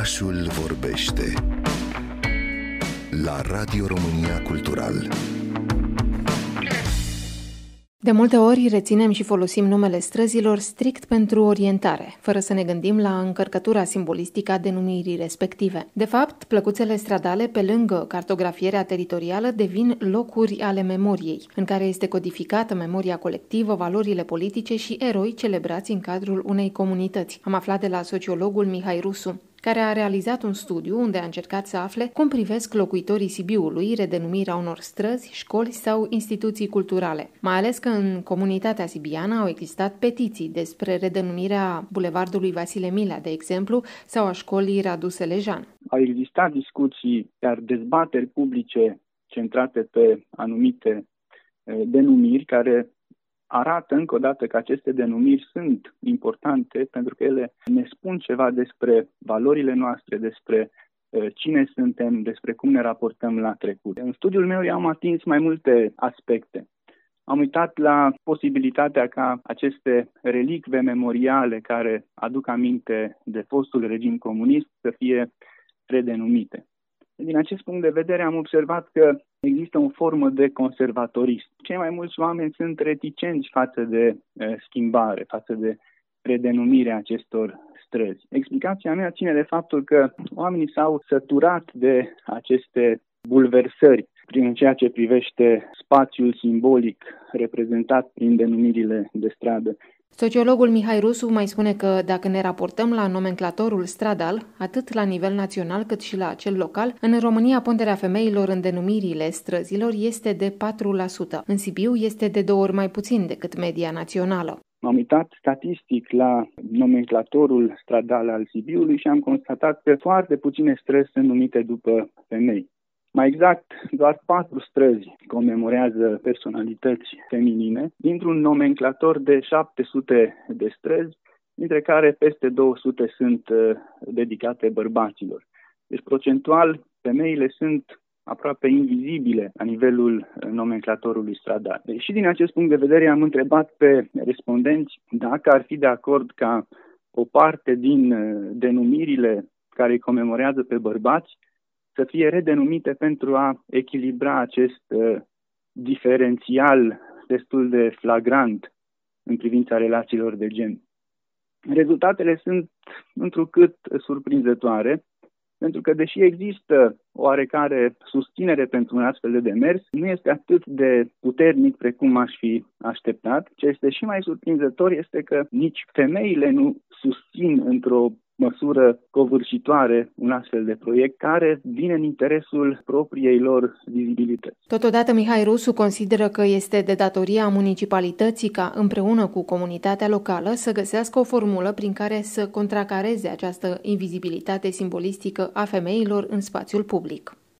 Orașul vorbește la Radio România Cultural. De multe ori reținem și folosim numele străzilor strict pentru orientare, fără să ne gândim la încărcătura simbolistică a denumirii respective. De fapt, plăcuțele stradale, pe lângă cartografierea teritorială, devin locuri ale memoriei, în care este codificată memoria colectivă, valorile politice și eroi celebrați în cadrul unei comunități. Am aflat de la sociologul Mihai Rusu care a realizat un studiu unde a încercat să afle cum privesc locuitorii Sibiului redenumirea unor străzi, școli sau instituții culturale. Mai ales că în comunitatea sibiană au existat petiții despre redenumirea Bulevardului Vasile Milea, de exemplu, sau a școlii Radu Selejan. Au existat discuții, iar dezbateri publice centrate pe anumite eh, denumiri care arată încă o dată că aceste denumiri sunt importante pentru că ele ne spun ceva despre valorile noastre, despre uh, cine suntem, despre cum ne raportăm la trecut. În studiul meu eu am atins mai multe aspecte. Am uitat la posibilitatea ca aceste relicve memoriale care aduc aminte de fostul regim comunist să fie redenumite. Din acest punct de vedere am observat că există o formă de conservatorism. Cei mai mulți oameni sunt reticenți față de schimbare, față de redenumirea acestor străzi. Explicația mea ține de faptul că oamenii s-au săturat de aceste bulversări prin ceea ce privește spațiul simbolic reprezentat prin denumirile de stradă. Sociologul Mihai Rusu mai spune că dacă ne raportăm la nomenclatorul stradal, atât la nivel național cât și la cel local, în România ponderea femeilor în denumirile străzilor este de 4%. În Sibiu este de două ori mai puțin decât media națională. M-am uitat statistic la nomenclatorul stradal al Sibiului și am constatat că foarte puține străzi sunt numite după femei. Mai exact, doar patru străzi comemorează personalități feminine, dintr-un nomenclator de 700 de străzi, dintre care peste 200 sunt uh, dedicate bărbaților. Deci, procentual, femeile sunt aproape invizibile la nivelul uh, nomenclatorului stradal. Deci, și din acest punct de vedere am întrebat pe respondenți dacă ar fi de acord ca o parte din uh, denumirile care îi comemorează pe bărbați să fie redenumite pentru a echilibra acest uh, diferențial destul de flagrant în privința relațiilor de gen. Rezultatele sunt întrucât surprinzătoare, pentru că deși există oarecare susținere pentru un astfel de demers, nu este atât de puternic precum aș fi așteptat. Ce este și mai surprinzător este că nici femeile nu susțin într-o măsură covârșitoare un astfel de proiect care vine în interesul propriei lor vizibilități. Totodată, Mihai Rusu consideră că este de datoria municipalității ca împreună cu comunitatea locală să găsească o formulă prin care să contracareze această invizibilitate simbolistică a femeilor în spațiul public.